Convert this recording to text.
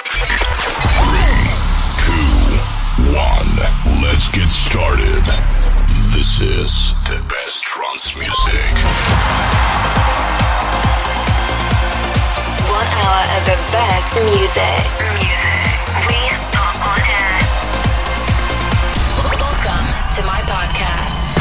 Three, two, one. Let's get started. This is the best trance music. One hour of the best music. music. We are on air. Welcome to my podcast.